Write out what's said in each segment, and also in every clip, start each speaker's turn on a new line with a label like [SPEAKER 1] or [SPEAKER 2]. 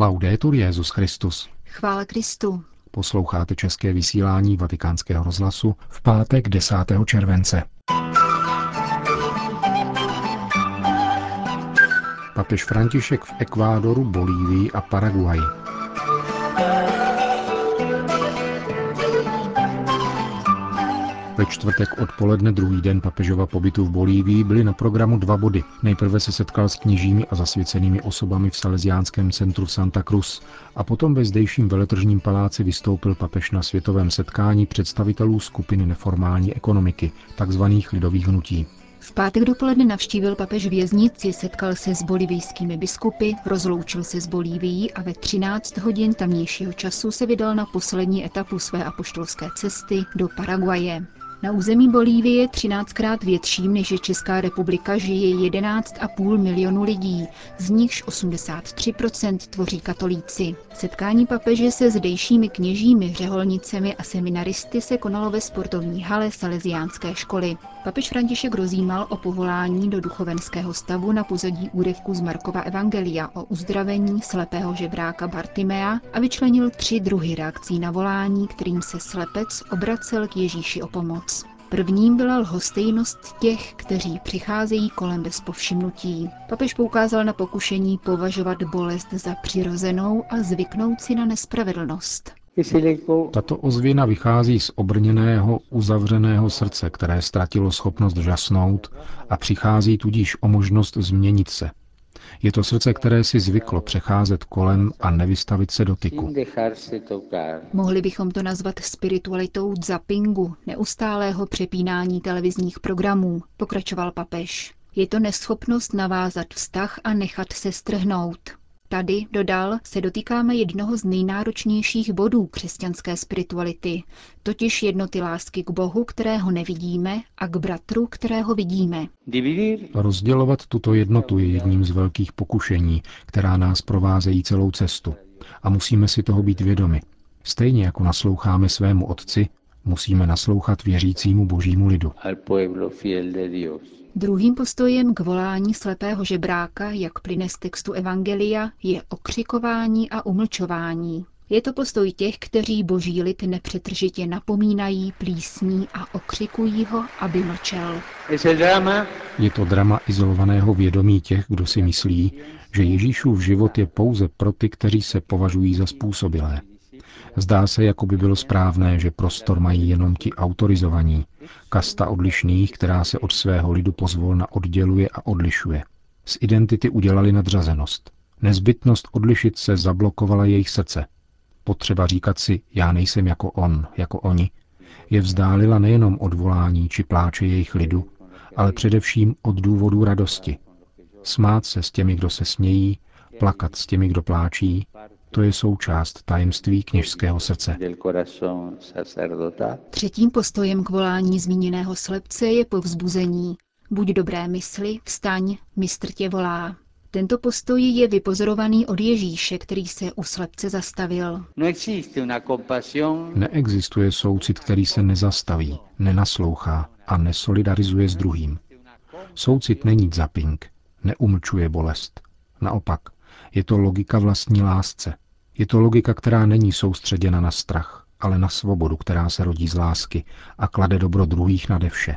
[SPEAKER 1] Laudetur Jezus Christus.
[SPEAKER 2] Chvála Kristu.
[SPEAKER 1] Posloucháte české vysílání Vatikánského rozhlasu v pátek 10. července. Papež František v Ekvádoru, Bolívii a Paraguaji. Ve čtvrtek odpoledne druhý den papežova pobytu v Bolívii byly na programu dva body. Nejprve se setkal s kněžími a zasvěcenými osobami v Salesiánském centru Santa Cruz a potom ve zdejším veletržním paláci vystoupil papež na světovém setkání představitelů skupiny neformální ekonomiky, takzvaných lidových hnutí.
[SPEAKER 2] V pátek dopoledne navštívil papež věznici, setkal se s bolivijskými biskupy, rozloučil se s Bolívií a ve 13 hodin tamnějšího času se vydal na poslední etapu své apoštolské cesty do Paraguaje. Na území Bolívie 13krát větším než je Česká republika žije 11,5 milionu lidí, z nichž 83% tvoří katolíci. Setkání papeže se zdejšími kněžími, řeholnicemi a seminaristy se konalo ve sportovní hale Salesiánské školy. Papež František rozjímal o povolání do duchovenského stavu na pozadí úryvku z Markova Evangelia o uzdravení slepého žebráka Bartimea a vyčlenil tři druhy reakcí na volání, kterým se slepec obracel k Ježíši o pomoc. Prvním byla lhostejnost těch, kteří přicházejí kolem bez povšimnutí. Papež poukázal na pokušení považovat bolest za přirozenou a zvyknout si na nespravedlnost.
[SPEAKER 1] Tato ozvěna vychází z obrněného, uzavřeného srdce, které ztratilo schopnost žasnout a přichází tudíž o možnost změnit se. Je to srdce, které si zvyklo přecházet kolem a nevystavit se dotyku.
[SPEAKER 2] Mohli bychom to nazvat spiritualitou zapingu, neustálého přepínání televizních programů, pokračoval papež. Je to neschopnost navázat vztah a nechat se strhnout. Tady, dodal, se dotýkáme jednoho z nejnáročnějších bodů křesťanské spirituality, totiž jednoty lásky k Bohu, kterého nevidíme, a k bratru, kterého vidíme.
[SPEAKER 1] Rozdělovat tuto jednotu je jedním z velkých pokušení, která nás provázejí celou cestu. A musíme si toho být vědomi. Stejně jako nasloucháme svému Otci, musíme naslouchat věřícímu božímu lidu.
[SPEAKER 2] Druhým postojem k volání slepého žebráka, jak plyne z textu Evangelia, je okřikování a umlčování. Je to postoj těch, kteří boží lid nepřetržitě napomínají, plísní a okřikují ho, aby mlčel.
[SPEAKER 1] Je to drama izolovaného vědomí těch, kdo si myslí, že Ježíšův život je pouze pro ty, kteří se považují za způsobilé. Zdá se, jako by bylo správné, že prostor mají jenom ti autorizovaní, kasta odlišných, která se od svého lidu pozvolna odděluje a odlišuje. Z identity udělali nadřazenost. Nezbytnost odlišit se zablokovala jejich srdce. Potřeba říkat si, já nejsem jako on, jako oni, je vzdálila nejenom od volání či pláče jejich lidu, ale především od důvodu radosti. Smát se s těmi, kdo se smějí, plakat s těmi, kdo pláčí, to je součást tajemství kněžského srdce.
[SPEAKER 2] Třetím postojem k volání zmíněného slepce je povzbuzení. Buď dobré mysli, vstaň, mistr tě volá. Tento postoj je vypozorovaný od Ježíše, který se u slepce zastavil.
[SPEAKER 1] Neexistuje soucit, který se nezastaví, nenaslouchá a nesolidarizuje s druhým. Soucit není zaping, neumlčuje bolest. Naopak, je to logika vlastní lásce. Je to logika, která není soustředěna na strach, ale na svobodu, která se rodí z lásky a klade dobro druhých nade vše.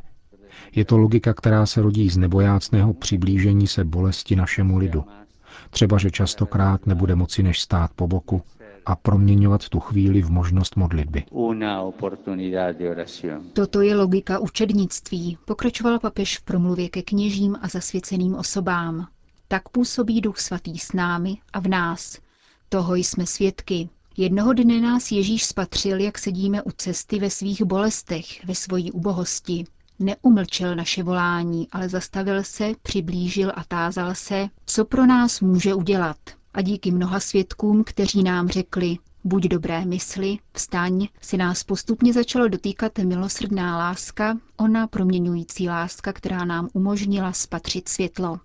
[SPEAKER 1] Je to logika, která se rodí z nebojácného přiblížení se bolesti našemu lidu. Třeba, že častokrát nebude moci než stát po boku a proměňovat tu chvíli v možnost modlitby.
[SPEAKER 2] Toto je logika učednictví, pokračoval papež v promluvě ke kněžím a zasvěceným osobám. Tak působí Duch Svatý s námi a v nás. Toho jsme svědky. Jednoho dne nás Ježíš spatřil, jak sedíme u cesty ve svých bolestech, ve svojí ubohosti. Neumlčel naše volání, ale zastavil se, přiblížil a tázal se, co pro nás může udělat. A díky mnoha svědkům, kteří nám řekli, buď dobré mysli, vstaň, si nás postupně začalo dotýkat milosrdná láska, ona proměňující láska, která nám umožnila spatřit světlo.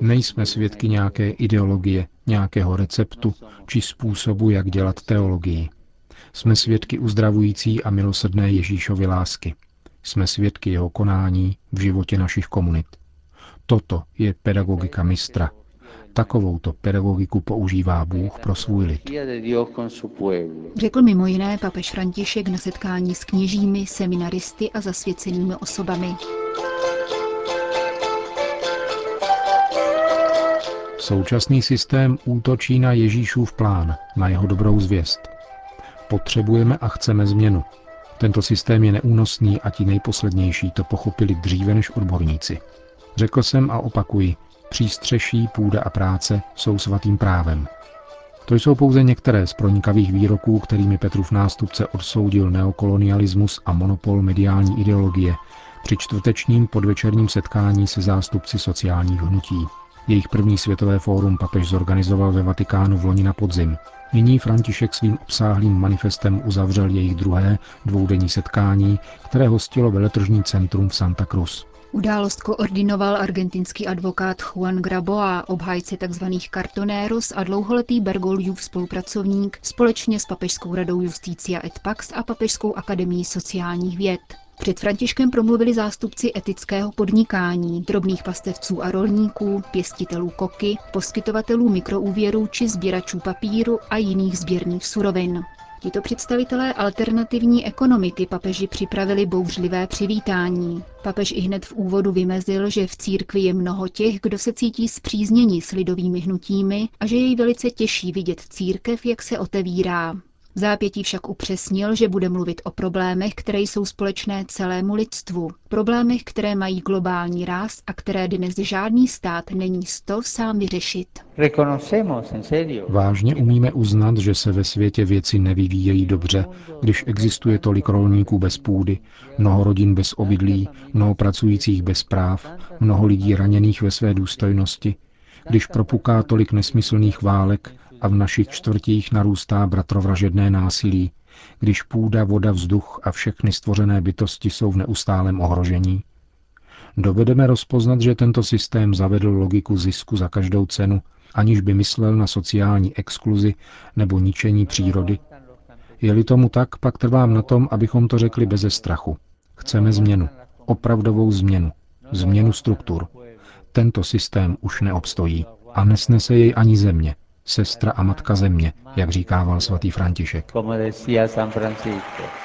[SPEAKER 1] Nejsme svědky nějaké ideologie, nějakého receptu či způsobu, jak dělat teologii. Jsme svědky uzdravující a milosrdné Ježíšovy lásky. Jsme svědky jeho konání v životě našich komunit. Toto je pedagogika mistra, Takovouto pedagogiku používá Bůh pro svůj lid.
[SPEAKER 2] Řekl mimo jiné papež František na setkání s kněžími, seminaristy a zasvěcenými osobami.
[SPEAKER 1] Současný systém útočí na Ježíšův plán, na jeho dobrou zvěst. Potřebujeme a chceme změnu. Tento systém je neúnosný a ti nejposlednější to pochopili dříve než odborníci. Řekl jsem a opakuji, přístřeší, půda a práce jsou svatým právem. To jsou pouze některé z pronikavých výroků, kterými Petrův nástupce odsoudil neokolonialismus a monopol mediální ideologie při čtvrtečním podvečerním setkání se zástupci sociálních hnutí. Jejich první světové fórum papež zorganizoval ve Vatikánu v loni na podzim. Nyní František svým obsáhlým manifestem uzavřel jejich druhé dvoudenní setkání, které hostilo veletržní centrum v Santa Cruz.
[SPEAKER 2] Událost koordinoval argentinský advokát Juan Graboa, obhájce tzv. kartonéros a dlouholetý Bergoliův spolupracovník společně s Papežskou radou Justícia et Pax a Papežskou akademií sociálních věd. Před Františkem promluvili zástupci etického podnikání, drobných pastevců a rolníků, pěstitelů koky, poskytovatelů mikroúvěrů či sběračů papíru a jiných sběrných surovin. Tito představitelé alternativní ekonomiky papeži připravili bouřlivé přivítání. Papež i hned v úvodu vymezil, že v církvi je mnoho těch, kdo se cítí zpřízněni s lidovými hnutími a že jej velice těší vidět církev, jak se otevírá. V zápětí však upřesnil, že bude mluvit o problémech, které jsou společné celému lidstvu. Problémech, které mají globální ráz a které dnes žádný stát není sto sám vyřešit.
[SPEAKER 1] Vážně umíme uznat, že se ve světě věci nevyvíjejí dobře, když existuje tolik rolníků bez půdy, mnoho rodin bez obydlí, mnoho pracujících bez práv, mnoho lidí raněných ve své důstojnosti, když propuká tolik nesmyslných válek, a v našich čtvrtích narůstá bratrovražedné násilí, když půda, voda, vzduch a všechny stvořené bytosti jsou v neustálém ohrožení? Dovedeme rozpoznat, že tento systém zavedl logiku zisku za každou cenu, aniž by myslel na sociální exkluzi nebo ničení přírody? Je-li tomu tak, pak trvám na tom, abychom to řekli beze strachu. Chceme změnu, opravdovou změnu, změnu struktur. Tento systém už neobstojí a nesnese jej ani země, sestra a matka země, jak říkával svatý František.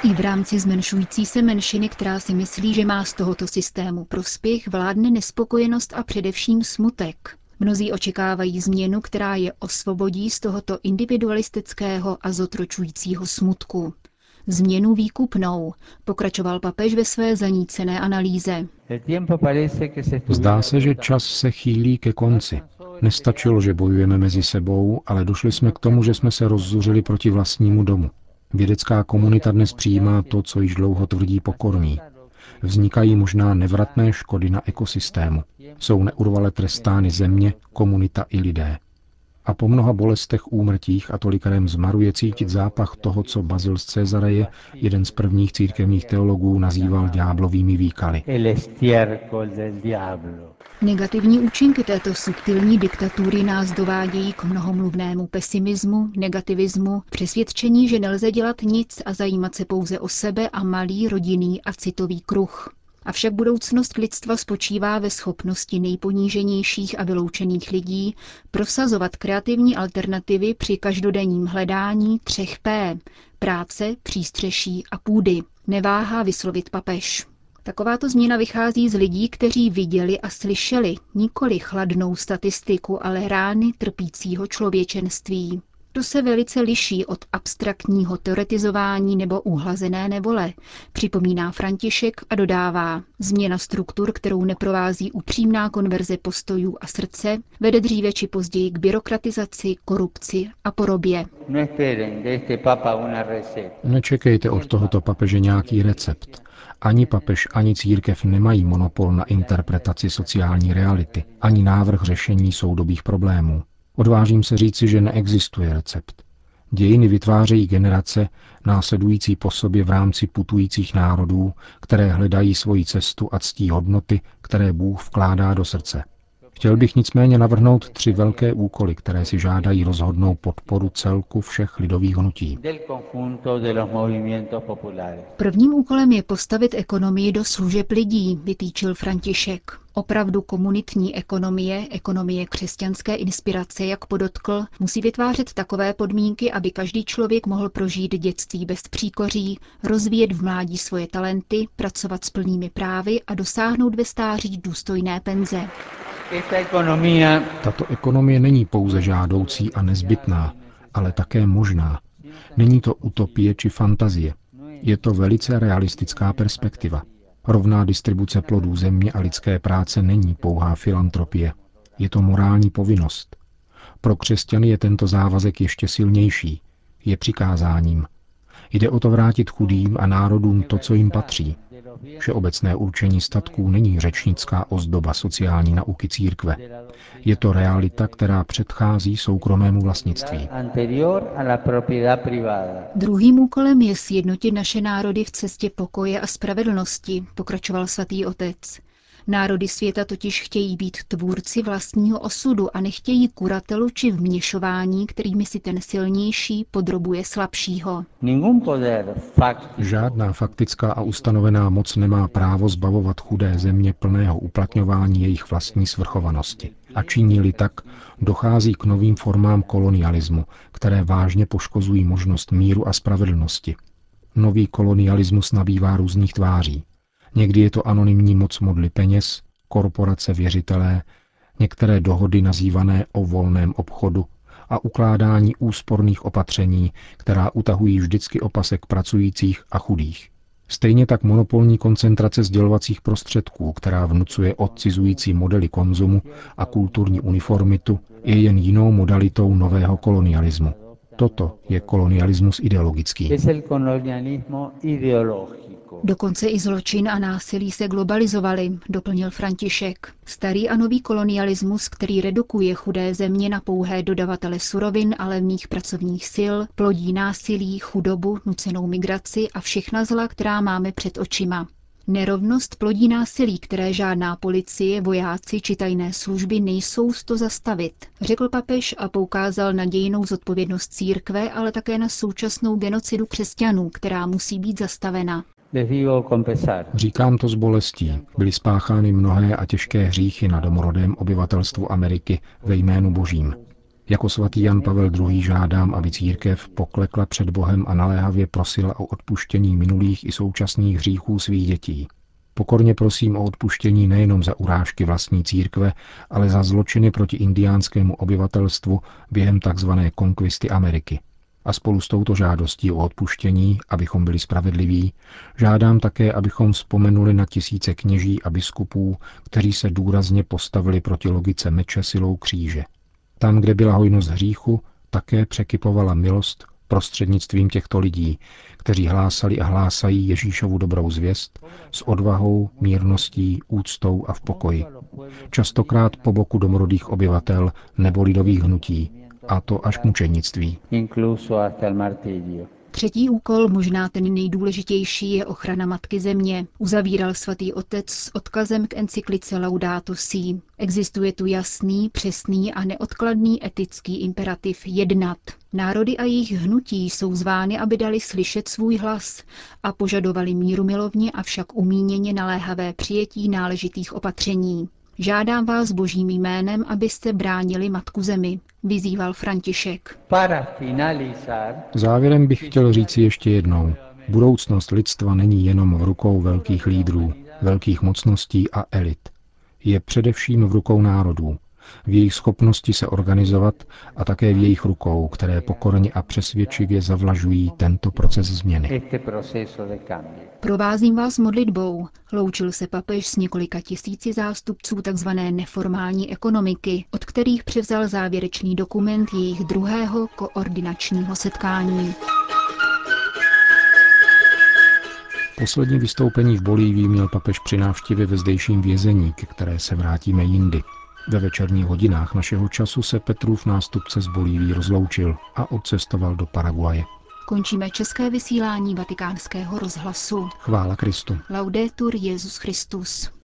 [SPEAKER 2] I v rámci zmenšující se menšiny, která si myslí, že má z tohoto systému prospěch, vládne nespokojenost a především smutek. Mnozí očekávají změnu, která je osvobodí z tohoto individualistického a zotročujícího smutku. Změnu výkupnou, pokračoval papež ve své zanícené analýze.
[SPEAKER 1] Zdá se, že čas se chýlí ke konci. Nestačilo, že bojujeme mezi sebou, ale došli jsme k tomu, že jsme se rozzuřili proti vlastnímu domu. Vědecká komunita dnes přijímá to, co již dlouho tvrdí pokorní. Vznikají možná nevratné škody na ekosystému. Jsou neurvale trestány země, komunita i lidé a po mnoha bolestech, úmrtích a tolikarém zmaru je cítit zápach toho, co Bazil z Cezareje, jeden z prvních církevních teologů, nazýval ďáblovými výkaly.
[SPEAKER 2] Negativní účinky této subtilní diktatury nás dovádějí k mnohomluvnému pesimismu, negativismu, přesvědčení, že nelze dělat nic a zajímat se pouze o sebe a malý rodinný a citový kruh. Avšak budoucnost lidstva spočívá ve schopnosti nejponíženějších a vyloučených lidí prosazovat kreativní alternativy při každodenním hledání třech P – práce, přístřeší a půdy. Neváhá vyslovit papež. Takováto změna vychází z lidí, kteří viděli a slyšeli nikoli chladnou statistiku, ale rány trpícího člověčenství. To se velice liší od abstraktního teoretizování nebo uhlazené nevole, připomíná František a dodává, změna struktur, kterou neprovází upřímná konverze postojů a srdce, vede dříve či později k byrokratizaci, korupci a porobě.
[SPEAKER 1] Nečekejte od tohoto papeže nějaký recept. Ani papež, ani církev nemají monopol na interpretaci sociální reality, ani návrh řešení soudobých problémů. Odvážím se říci, že neexistuje recept. Dějiny vytvářejí generace, následující po sobě v rámci putujících národů, které hledají svoji cestu a ctí hodnoty, které Bůh vkládá do srdce. Chtěl bych nicméně navrhnout tři velké úkoly, které si žádají rozhodnou podporu celku všech lidových hnutí.
[SPEAKER 2] Prvním úkolem je postavit ekonomii do služeb lidí, vytýčil František. Opravdu komunitní ekonomie, ekonomie křesťanské inspirace, jak podotkl, musí vytvářet takové podmínky, aby každý člověk mohl prožít dětství bez příkoří, rozvíjet v mládí svoje talenty, pracovat s plnými právy a dosáhnout ve stáří důstojné penze.
[SPEAKER 1] Tato ekonomie není pouze žádoucí a nezbytná, ale také možná. Není to utopie či fantazie. Je to velice realistická perspektiva. Rovná distribuce plodů země a lidské práce není pouhá filantropie. Je to morální povinnost. Pro křesťany je tento závazek ještě silnější. Je přikázáním. Jde o to vrátit chudým a národům to, co jim patří. Všeobecné určení statků není řečnická ozdoba sociální nauky církve. Je to realita, která předchází soukromému vlastnictví.
[SPEAKER 2] Druhým úkolem je sjednotit naše národy v cestě pokoje a spravedlnosti, pokračoval svatý otec. Národy světa totiž chtějí být tvůrci vlastního osudu a nechtějí kuratelu či vměšování, kterými si ten silnější podrobuje slabšího.
[SPEAKER 1] Žádná faktická a ustanovená moc nemá právo zbavovat chudé země plného uplatňování jejich vlastní svrchovanosti. A činí-li tak, dochází k novým formám kolonialismu, které vážně poškozují možnost míru a spravedlnosti. Nový kolonialismus nabývá různých tváří. Někdy je to anonymní moc modly peněz, korporace věřitelé, některé dohody nazývané o volném obchodu a ukládání úsporných opatření, která utahují vždycky opasek pracujících a chudých. Stejně tak monopolní koncentrace sdělovacích prostředků, která vnucuje odcizující modely konzumu a kulturní uniformitu, je jen jinou modalitou nového kolonialismu. Toto je kolonialismus ideologický.
[SPEAKER 2] Dokonce i zločin a násilí se globalizovaly, doplnil František. Starý a nový kolonialismus, který redukuje chudé země na pouhé dodavatele surovin a levných pracovních sil, plodí násilí, chudobu, nucenou migraci a všechna zla, která máme před očima. Nerovnost plodí násilí, které žádná policie, vojáci či tajné služby nejsou to zastavit, řekl papež a poukázal na dějinou zodpovědnost církve, ale také na současnou genocidu křesťanů, která musí být zastavena.
[SPEAKER 1] Říkám to s bolestí. Byly spáchány mnohé a těžké hříchy na domorodém obyvatelstvu Ameriky ve jménu Božím. Jako svatý Jan Pavel II. žádám, aby církev poklekla před Bohem a naléhavě prosila o odpuštění minulých i současných hříchů svých dětí. Pokorně prosím o odpuštění nejenom za urážky vlastní církve, ale za zločiny proti indiánskému obyvatelstvu během tzv. konkvisty Ameriky. A spolu s touto žádostí o odpuštění, abychom byli spravedliví, žádám také, abychom vzpomenuli na tisíce kněží a biskupů, kteří se důrazně postavili proti logice meče silou kříže. Tam, kde byla hojnost hříchu, také překypovala milost prostřednictvím těchto lidí, kteří hlásali a hlásají Ježíšovu dobrou zvěst s odvahou, mírností, úctou a v pokoji. Častokrát po boku domorodých obyvatel nebo lidových hnutí, a to až k mučenictví.
[SPEAKER 2] Třetí úkol, možná ten nejdůležitější, je ochrana Matky Země. Uzavíral svatý otec s odkazem k encyklice Laudato Si. Existuje tu jasný, přesný a neodkladný etický imperativ jednat. Národy a jejich hnutí jsou zvány, aby dali slyšet svůj hlas a požadovali míru milovně, avšak umíněně naléhavé přijetí náležitých opatření. Žádám vás božím jménem, abyste bránili Matku Zemi, vyzýval František.
[SPEAKER 1] Závěrem bych chtěl říci ještě jednou. Budoucnost lidstva není jenom v rukou velkých lídrů, velkých mocností a elit. Je především v rukou národů, v jejich schopnosti se organizovat a také v jejich rukou, které pokorně a přesvědčivě zavlažují tento proces změny.
[SPEAKER 2] Provázím vás modlitbou. Loučil se papež s několika tisíci zástupců tzv. neformální ekonomiky, od kterých převzal závěrečný dokument jejich druhého koordinačního setkání.
[SPEAKER 1] Poslední vystoupení v Bolívii měl papež při návštěvě ve zdejším vězení, ke které se vrátíme jindy. Ve večerních hodinách našeho času se Petrův nástupce z Bolíví rozloučil a odcestoval do Paraguaje.
[SPEAKER 2] Končíme české vysílání vatikánského rozhlasu.
[SPEAKER 1] Chvála Kristu.
[SPEAKER 2] Laudetur Jezus Christus.